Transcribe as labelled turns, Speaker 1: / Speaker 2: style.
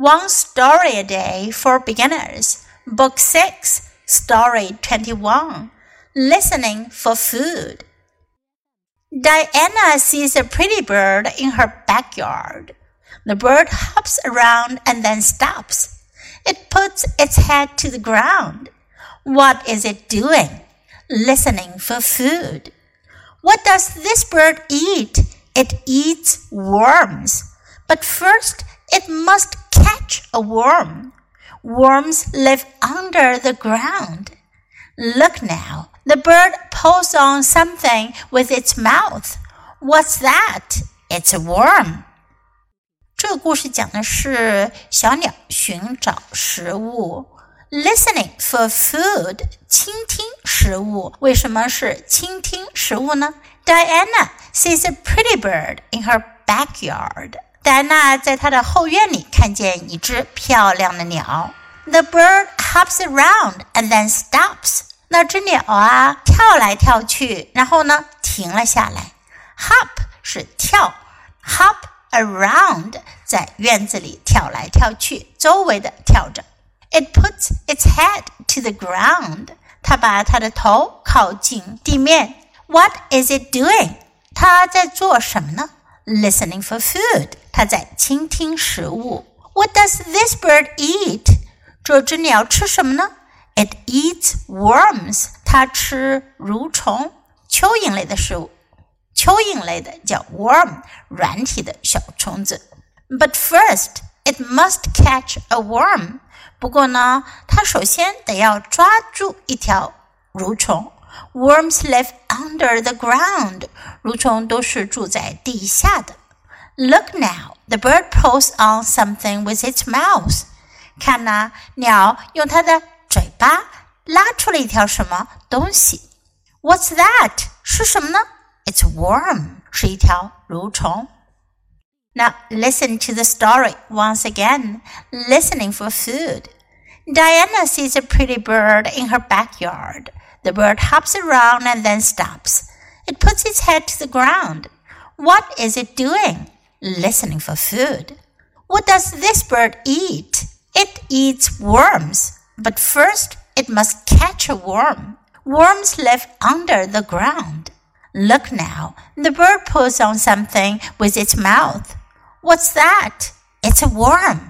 Speaker 1: One Story a Day for Beginners, Book 6, Story 21 Listening for Food. Diana sees a pretty bird in her backyard. The bird hops around and then stops. It puts its head to the ground. What is it doing? Listening for food. What does this bird eat? It eats worms. But first, it must catch a worm. Worms live under the ground. Look now, the bird pulls on something with its mouth. What's that? It's a worm. 这个故事讲的是小鸟寻找食物，listening for food，倾听食物。为什么是倾听食物呢？Diana sees a pretty bird in her backyard. 戴安娜在她的后院里看见一只漂亮的鸟。The bird hops around and then stops。那只鸟啊，跳来跳去，然后呢，停了下来。Hop 是跳，hop around 在院子里跳来跳去，周围的跳着。It puts its head to the ground。它把它的头靠近地面。What is it doing？它在做什么呢？Listening for food。 它在倾听食物。What does this bird eat？这只鸟吃什么呢？It eats worms。它吃蠕虫、蚯蚓类的食物。蚯蚓类的叫 worm，软体的小虫子。But first, it must catch a worm。不过呢，它首先得要抓住一条蠕虫。Worms live under the ground。蠕虫都是住在地下的。Look now, the bird pulls on something with its mouth. 看呐，鸟用它的嘴巴拉出了一条什么东西。What's that？是什么呢？It's a worm，是一条蠕虫。Now listen to the story once again, listening for food. Diana sees a pretty bird in her backyard. The bird hops around and then stops. It puts its head to the ground. What is it doing? Listening for food. What does this bird eat? It eats worms, but first it must catch a worm. Worms live under the ground. Look now, the bird pulls on something with its mouth. What's that? It's a worm.